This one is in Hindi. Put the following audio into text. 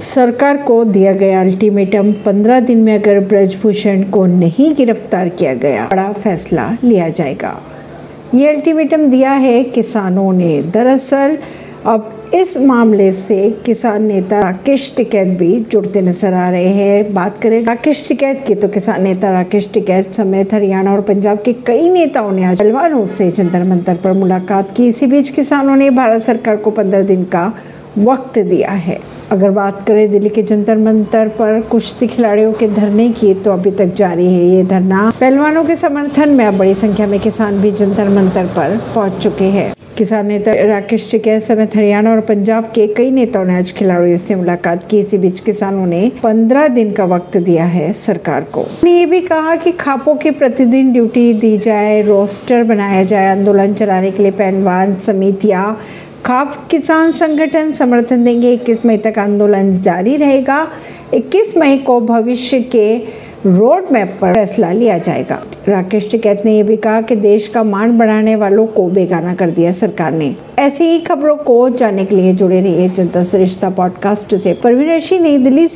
सरकार को दिया गया अल्टीमेटम 15 दिन में अगर ब्रजभूषण को नहीं गिरफ़्तार किया गया, बड़ा फैसला लिया जाएगा। ये अल्टीमेटम दिया है किसानों ने। दरअसल, अब इस मामले से किसान नेता राकेश टिकैत भी जुड़ते नज़र आ रहे हैं। बात करें राकेश टिकैत की तो किसान नेता राकेश टिकैत समेत हरियाणा और पंजाब के कई नेताओं ने आज पहलवानों से जंतर मंतर पर मुलाकात की। इसी बीच किसानों ने भारत सरकार को पंद्रह दिन का वक्त दिया है। अगर बात करें दिल्ली के जंतर मंतर पर कुश्ती खिलाड़ियों के धरने की तो अभी तक जारी है ये धरना। पहलवानों के समर्थन में अब बड़ी संख्या में किसान भी जंतर मंतर पर पहुँच चुके हैं। किसान नेता राकेश टिकैत समेत हरियाणा और पंजाब के कई नेताओं ने आज खिलाड़ियों से मुलाकात की। इसी बीच किसानों ने पंद्रह दिन का वक्त दिया है सरकार को। उन्होंने ये भी कहा कि खापों की प्रतिदिन ड्यूटी दी जाए, रोस्टर बनाया जाए, आंदोलन चलाने के लिए पहलवान समितियाँ खाप किसान संगठन समर्थन देंगे। 21 मई तक आंदोलन जारी रहेगा। 21 मई को भविष्य के रोड मैप पर फैसला लिया जाएगा। राकेश टिकैत ने यह भी कहा कि देश का मान बढ़ाने वालों को बेगाना कर दिया सरकार ने। ऐसी ही खबरों को जानने के लिए जुड़े रहिए जनता सरिश्ता पॉडकास्ट से। परवीन नई दिल्ली